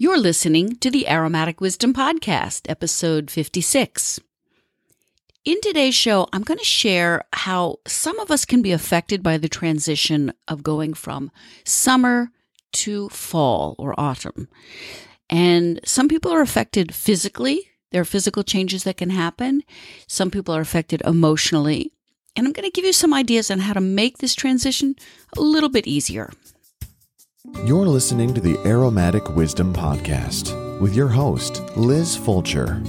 You're listening to the Aromatic Wisdom Podcast, episode 56. In today's show, I'm going to share how some of us can be affected by the transition of going from summer to fall or autumn. And some people are affected physically. There are physical changes that can happen. Some people are affected emotionally. And I'm going to give you some ideas on how to make this transition a little bit easier. You're listening to the Aromatic Wisdom Podcast with your host, Liz Fulcher.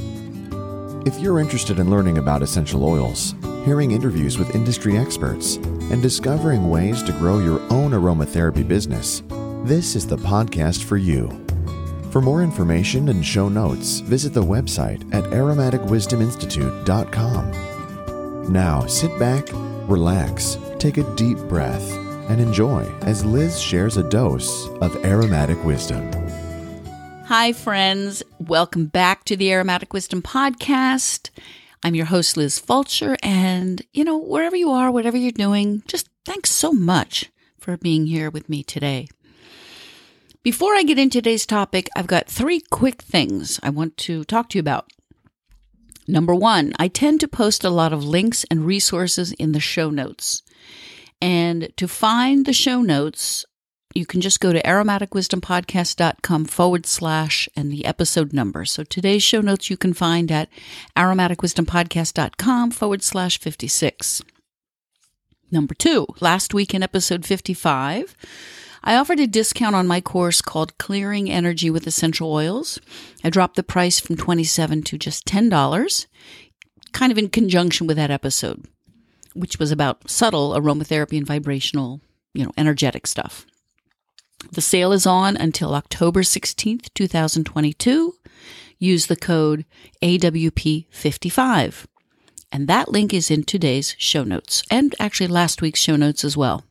If you're interested in learning about essential oils, hearing interviews with industry experts, and discovering ways to grow your own aromatherapy business, this is the podcast for you. For more information and show notes, visit the website at aromaticwisdominstitute.com. Now sit back, relax, take a deep breath, and enjoy as Liz shares a dose of aromatic wisdom. Hi, friends. Welcome back to the Aromatic Wisdom Podcast. I'm your host, Liz Fulcher. And, you know, wherever you are, whatever you're doing, just thanks so much for being here with me today. Before I get into today's topic, I've got three quick things I want to talk to you about. Number one, I tend to post a lot of links and resources in the show notes. And to find the show notes, you can just go to aromaticwisdompodcast.com forward slash and the episode number. So today's show notes you can find at aromaticwisdompodcast.com forward slash 56. Number two, last week in episode 55, I offered a discount on my course called Clearing Energy with Essential Oils. I dropped the price from 27 to just $10, kind of in conjunction with that episode, which was about subtle aromatherapy and vibrational, you know, energetic stuff. The sale is on until October 16th, 2022. Use the code AWP55. And that link is in today's show notes and actually last week's show notes as well.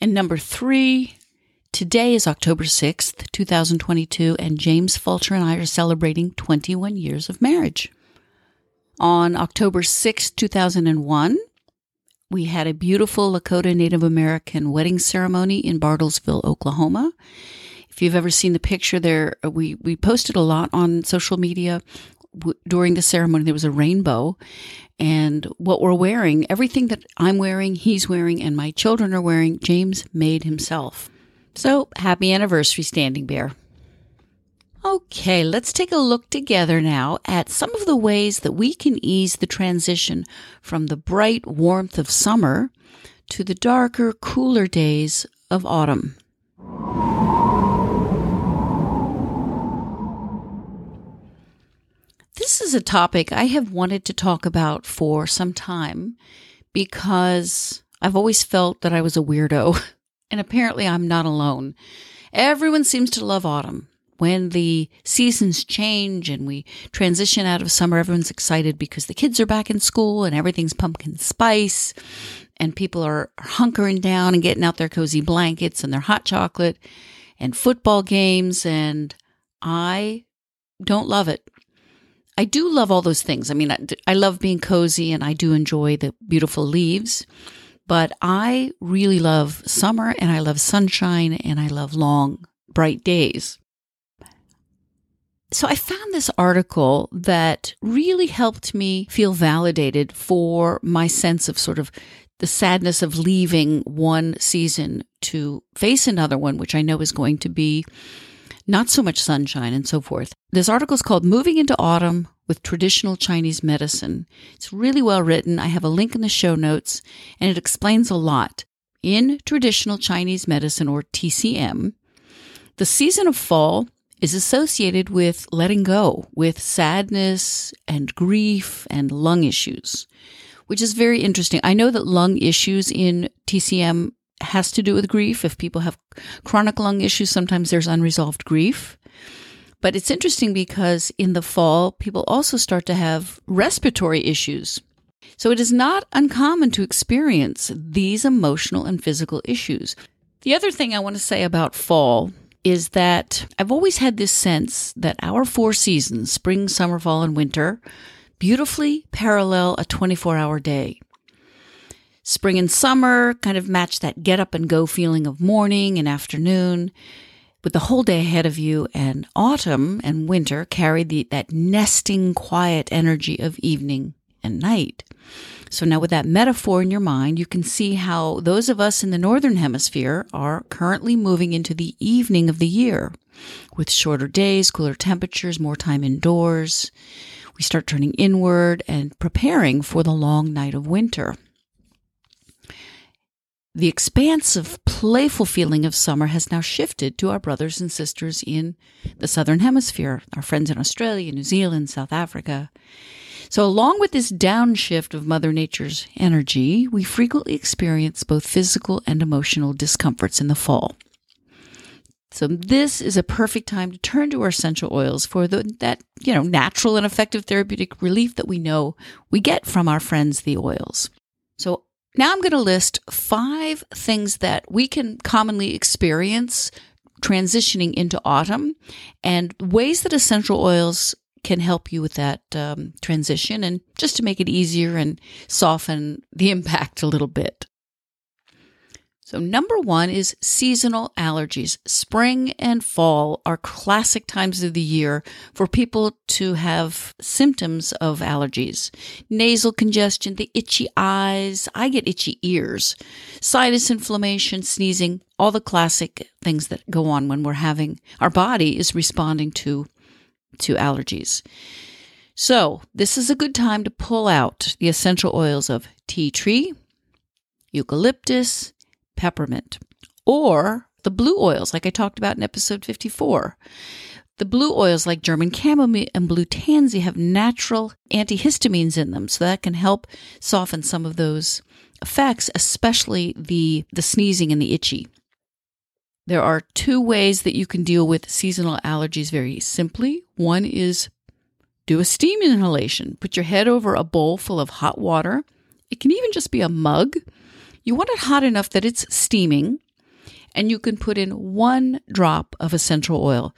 And number three, today is October 6th, 2022, and James Fulcher and I are celebrating 21 years of marriage. On October 6th, 2001, we had a beautiful Lakota Native American wedding ceremony in Bartlesville, Oklahoma. If you've ever seen the picture there, uh, we, we posted a lot on social media. During the ceremony, there was a rainbow, and what we're wearing, everything that I'm wearing, he's wearing, and my children are wearing, James made himself. So happy anniversary, Standing Bear. Okay, let's take a look together now at some of the ways that we can ease the transition from the bright warmth of summer to the darker, cooler days of autumn. This is a topic I have wanted to talk about for some time because I've always felt that I was a weirdo, and apparently I'm not alone. Everyone seems to love autumn when the seasons change and we transition out of summer, everyone's excited because the kids are back in school and everything's pumpkin spice and people are hunkering down and getting out their cozy blankets and their hot chocolate and football games. And I don't love it. I do love all those things. I mean, I, I love being cozy and I do enjoy the beautiful leaves, but I really love summer and I love sunshine and I love long, bright days. So I found this article that really helped me feel validated for my sense of sort of the sadness of leaving one season to face another one, which I know is going to be not so much sunshine and so forth. This article is called Moving into Autumn with Traditional Chinese Medicine. It's really well written. I have a link in the show notes and it explains a lot. In traditional Chinese medicine or TCM, the season of fall is associated with letting go, with sadness and grief and lung issues, which is very interesting. I know that lung issues in TCM has to do with grief. If people have chronic lung issues, sometimes there's unresolved grief. But it's interesting because in the fall, people also start to have respiratory issues. So it is not uncommon to experience these emotional and physical issues. The other thing I want to say about fall is that I've always had this sense that our four seasons, spring, summer, fall, and winter, beautifully parallel a 24 hour day. Spring and summer kind of match that get up and go feeling of morning and afternoon. with the whole day ahead of you and autumn and winter carry the, that nesting quiet energy of evening and night. So now with that metaphor in your mind, you can see how those of us in the northern hemisphere are currently moving into the evening of the year with shorter days, cooler temperatures, more time indoors. We start turning inward and preparing for the long night of winter. The expansive, playful feeling of summer has now shifted to our brothers and sisters in the Southern Hemisphere, our friends in Australia, New Zealand, South Africa. So, along with this downshift of Mother Nature's energy, we frequently experience both physical and emotional discomforts in the fall. So this is a perfect time to turn to our essential oils for the, that, you know, natural and effective therapeutic relief that we know we get from our friends, the oils. So now I'm going to list five things that we can commonly experience transitioning into autumn and ways that essential oils can help you with that um, transition and just to make it easier and soften the impact a little bit. So, number one is seasonal allergies. Spring and fall are classic times of the year for people to have symptoms of allergies. Nasal congestion, the itchy eyes, I get itchy ears, sinus inflammation, sneezing, all the classic things that go on when we're having our body is responding to to allergies. So, this is a good time to pull out the essential oils of tea tree, eucalyptus, peppermint, or the blue oils, like I talked about in episode 54. The blue oils, like German chamomile and blue tansy, have natural antihistamines in them, so that can help soften some of those effects, especially the, the sneezing and the itchy. There are two ways that you can deal with seasonal allergies very simply. One is do a steam inhalation. Put your head over a bowl full of hot water. It can even just be a mug you want it hot enough that it's steaming, and you can put in one drop of essential oil.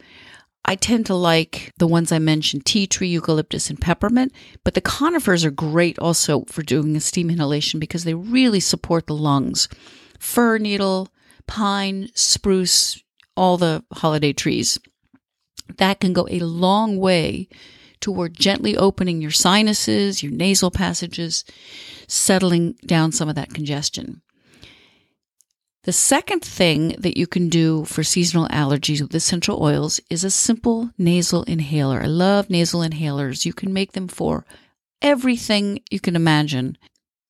I tend to like the ones I mentioned tea tree, eucalyptus, and peppermint, but the conifers are great also for doing a steam inhalation because they really support the lungs. Fir needle, pine, spruce, all the holiday trees. That can go a long way toward gently opening your sinuses, your nasal passages, settling down some of that congestion. The second thing that you can do for seasonal allergies with essential oils is a simple nasal inhaler. I love nasal inhalers. You can make them for everything you can imagine.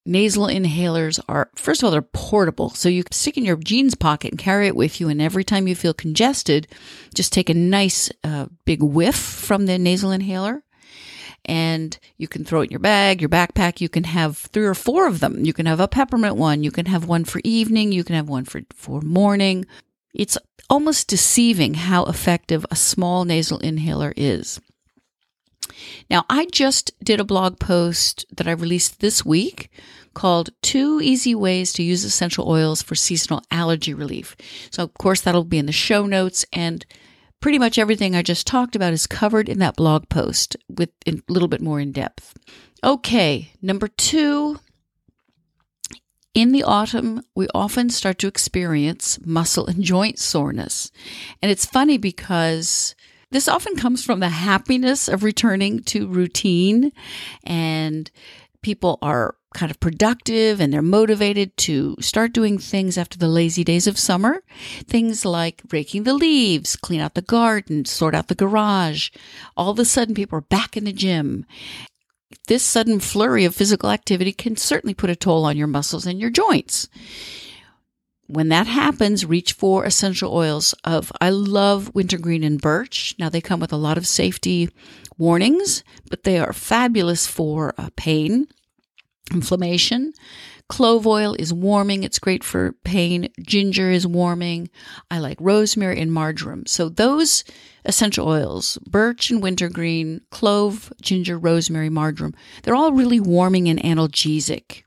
Nasal inhalers are, first of all, they're portable. So you stick in your jeans pocket and carry it with you. And every time you feel congested, just take a nice uh, big whiff from the nasal inhaler and you can throw it in your bag, your backpack. You can have three or four of them. You can have a peppermint one. You can have one for evening. You can have one for, for morning. It's almost deceiving how effective a small nasal inhaler is. Now, I just did a blog post that I released this week called Two Easy Ways to Use Essential Oils for Seasonal Allergy Relief. So, of course, that'll be in the show notes. And pretty much everything I just talked about is covered in that blog post with a little bit more in depth. Okay, number two. In the autumn, we often start to experience muscle and joint soreness. And it's funny because this often comes from the happiness of returning to routine and people are kind of productive and they're motivated to start doing things after the lazy days of summer. Things like raking the leaves, clean out the garden, sort out the garage. All of a sudden, people are back in the gym. This sudden flurry of physical activity can certainly put a toll on your muscles and your joints. When that happens, reach for essential oils of, I love wintergreen and birch. Now they come with a lot of safety warnings, but they are fabulous for uh, pain, inflammation. Clove oil is warming. It's great for pain. Ginger is warming. I like rosemary and marjoram. So those essential oils, birch and wintergreen, clove, ginger, rosemary, marjoram, they're all really warming and analgesic.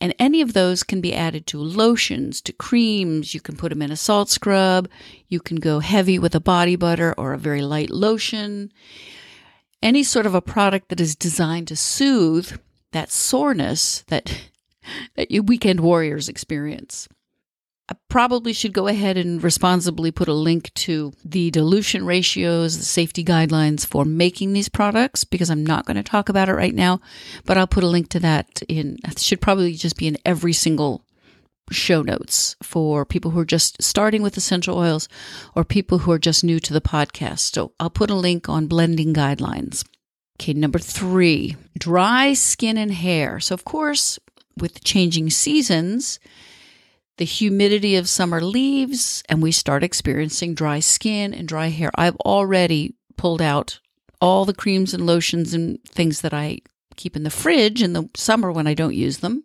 And any of those can be added to lotions, to creams. You can put them in a salt scrub. You can go heavy with a body butter or a very light lotion. Any sort of a product that is designed to soothe that soreness that that you weekend warriors experience. I probably should go ahead and responsibly put a link to the dilution ratios, the safety guidelines for making these products because I'm not going to talk about it right now, but I'll put a link to that in, it should probably just be in every single show notes for people who are just starting with essential oils or people who are just new to the podcast. So I'll put a link on blending guidelines. Okay, number three, dry skin and hair. So, of course, with changing seasons, the humidity of summer leaves and we start experiencing dry skin and dry hair. I've already pulled out all the creams and lotions and things that I keep in the fridge in the summer when I don't use them,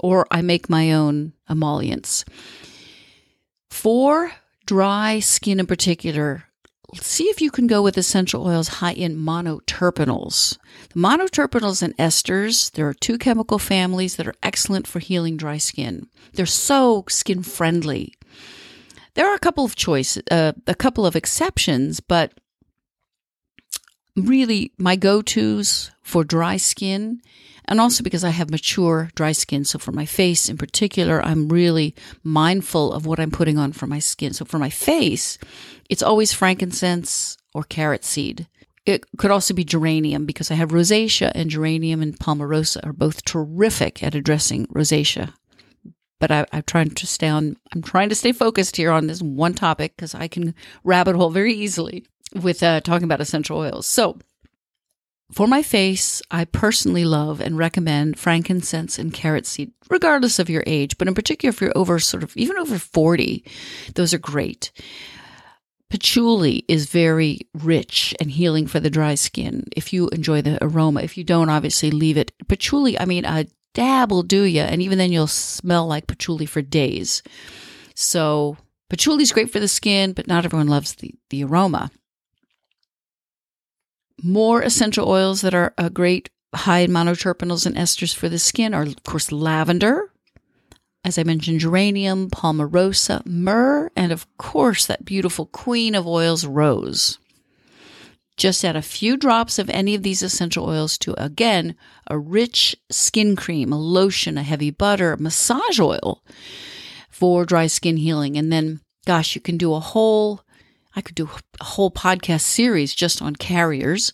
or I make my own emollients. For dry skin in particular, see if you can go with essential oils high in monoterpenols. The monoterpenols and esters, there are two chemical families that are excellent for healing dry skin. They're so skin friendly. There are a couple of choices, uh, a couple of exceptions, but really my go-tos for dry skin and also because I have mature dry skin. So for my face in particular, I'm really mindful of what I'm putting on for my skin. So for my face, it's always frankincense or carrot seed. It could also be geranium because I have rosacea and geranium and palmarosa are both terrific at addressing rosacea. But I, I'm trying to stay on, I'm trying to stay focused here on this one topic because I can rabbit hole very easily with uh, talking about essential oils. So for my face, I personally love and recommend frankincense and carrot seed, regardless of your age, but in particular if you're over sort of even over 40, those are great. Patchouli is very rich and healing for the dry skin if you enjoy the aroma. If you don't, obviously leave it. Patchouli, I mean, a dab will do you, and even then you'll smell like patchouli for days. So patchouli is great for the skin, but not everyone loves the, the aroma more essential oils that are a great high in monoterpenols and esters for the skin are, of course, lavender, as I mentioned, geranium, palmarosa, myrrh, and of course, that beautiful queen of oils, rose. Just add a few drops of any of these essential oils to, again, a rich skin cream, a lotion, a heavy butter, massage oil for dry skin healing. And then, gosh, you can do a whole I could do a whole podcast series just on carriers,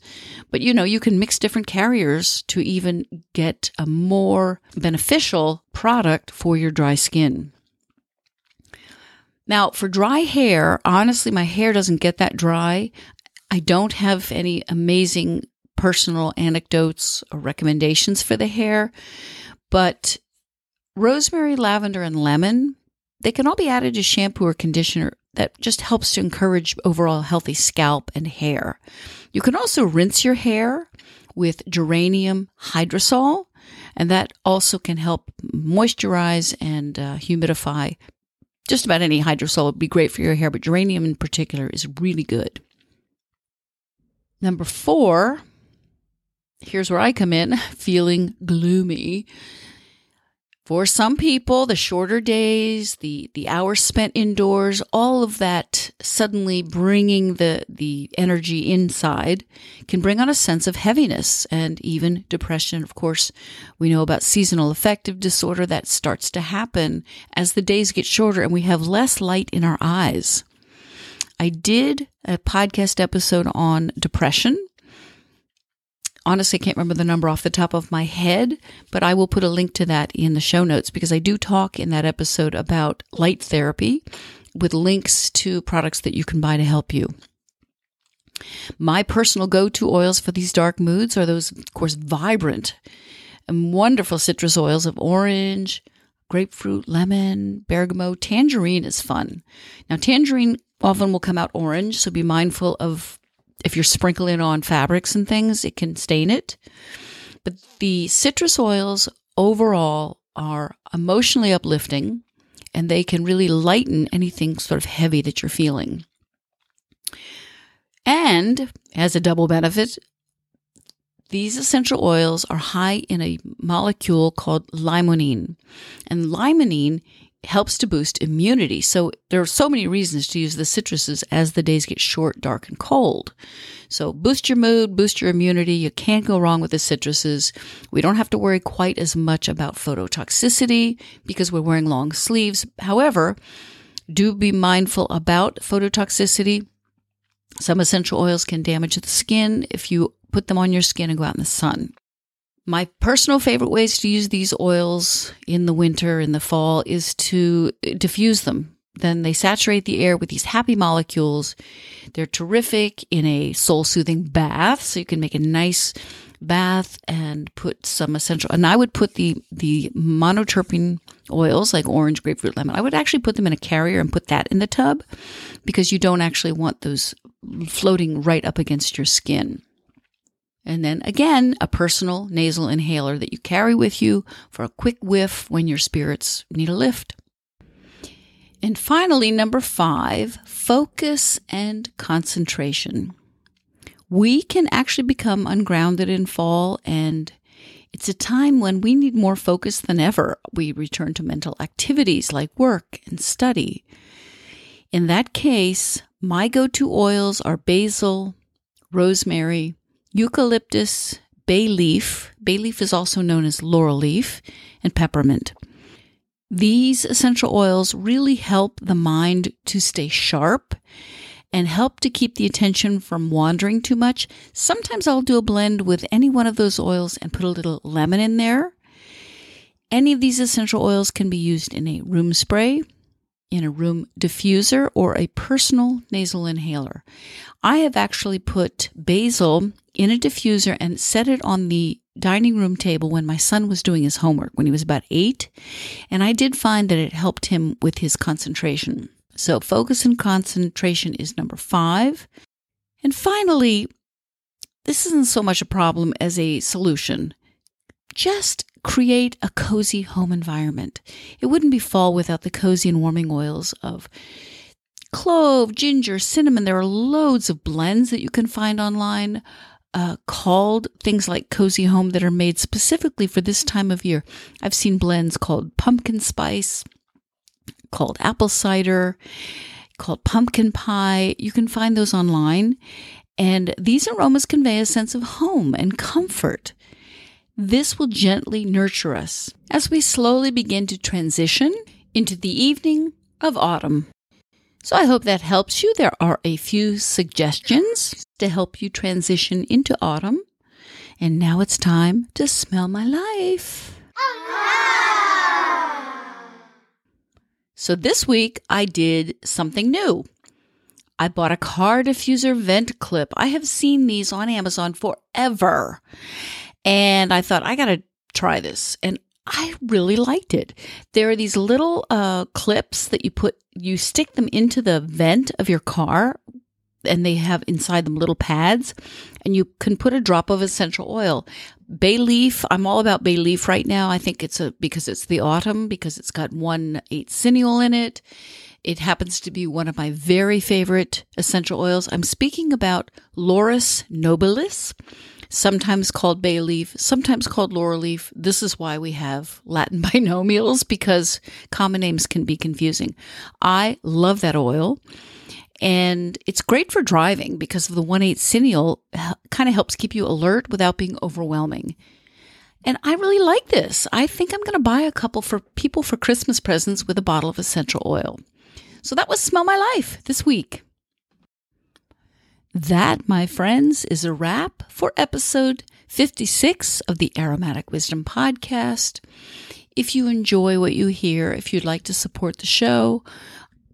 but you know, you can mix different carriers to even get a more beneficial product for your dry skin. Now, for dry hair, honestly, my hair doesn't get that dry. I don't have any amazing personal anecdotes or recommendations for the hair, but rosemary, lavender, and lemon, they can all be added to shampoo or conditioner that just helps to encourage overall healthy scalp and hair. You can also rinse your hair with geranium hydrosol, and that also can help moisturize and uh, humidify. Just about any hydrosol would be great for your hair, but geranium in particular is really good. Number four, here's where I come in feeling gloomy. For some people, the shorter days, the, the hours spent indoors, all of that suddenly bringing the, the energy inside can bring on a sense of heaviness and even depression. Of course, we know about seasonal affective disorder that starts to happen as the days get shorter and we have less light in our eyes. I did a podcast episode on depression honestly I can't remember the number off the top of my head, but I will put a link to that in the show notes because I do talk in that episode about light therapy with links to products that you can buy to help you. My personal go to oils for these dark moods are those, of course, vibrant and wonderful citrus oils of orange, grapefruit, lemon, bergamot. Tangerine is fun. Now, tangerine often will come out orange, so be mindful of if you're sprinkling on fabrics and things, it can stain it. But the citrus oils overall are emotionally uplifting and they can really lighten anything sort of heavy that you're feeling. And as a double benefit, these essential oils are high in a molecule called limonene. And limonene helps to boost immunity. So there are so many reasons to use the citruses as the days get short, dark, and cold. So boost your mood, boost your immunity. You can't go wrong with the citruses. We don't have to worry quite as much about phototoxicity because we're wearing long sleeves. However, do be mindful about phototoxicity. Some essential oils can damage the skin if you put them on your skin and go out in the sun. My personal favorite ways to use these oils in the winter, in the fall, is to diffuse them. Then they saturate the air with these happy molecules. They're terrific in a soul soothing bath. So you can make a nice bath and put some essential, and I would put the, the monoterpene oils like orange, grapefruit, lemon. I would actually put them in a carrier and put that in the tub because you don't actually want those floating right up against your skin. And then again, a personal nasal inhaler that you carry with you for a quick whiff when your spirits need a lift. And finally, number five, focus and concentration. We can actually become ungrounded in fall, and it's a time when we need more focus than ever. We return to mental activities like work and study. In that case, my go to oils are basil, rosemary, eucalyptus, bay leaf, bay leaf is also known as laurel leaf, and peppermint. These essential oils really help the mind to stay sharp and help to keep the attention from wandering too much. Sometimes I'll do a blend with any one of those oils and put a little lemon in there. Any of these essential oils can be used in a room spray, in a room diffuser, or a personal nasal inhaler. I have actually put basil in a diffuser and set it on the dining room table when my son was doing his homework when he was about eight. And I did find that it helped him with his concentration. So, focus and concentration is number five. And finally, this isn't so much a problem as a solution. Just create a cozy home environment. It wouldn't be fall without the cozy and warming oils of clove, ginger, cinnamon. There are loads of blends that you can find online uh, called things like cozy home that are made specifically for this time of year. I've seen blends called pumpkin spice, called apple cider, called pumpkin pie. You can find those online. And these aromas convey a sense of home and comfort. This will gently nurture us as we slowly begin to transition into the evening of autumn. So I hope that helps you. There are a few suggestions to help you transition into autumn. And now it's time to smell my life. So this week I did something new. I bought a car diffuser vent clip. I have seen these on Amazon forever. And I thought, I got to try this. And I really liked it. There are these little uh, clips that you put, you stick them into the vent of your car, and they have inside them little pads, and you can put a drop of essential oil. Bay leaf, I'm all about bay leaf right now. I think it's a because it's the autumn because it's got one eight cineole in it. It happens to be one of my very favorite essential oils. I'm speaking about Laurus nobilis sometimes called bay leaf, sometimes called laurel leaf. This is why we have Latin binomials because common names can be confusing. I love that oil. And it's great for driving because of the 1 8 cineole kind of helps keep you alert without being overwhelming. And I really like this. I think I'm going to buy a couple for people for Christmas presents with a bottle of essential oil. So that was Smell My Life this week. That, my friends, is a wrap for episode 56 of the Aromatic Wisdom Podcast. If you enjoy what you hear, if you'd like to support the show,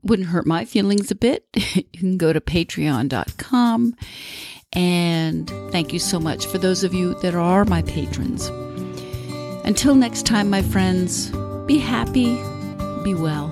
wouldn't hurt my feelings a bit, you can go to patreon.com. And thank you so much for those of you that are my patrons. Until next time, my friends, be happy, be well.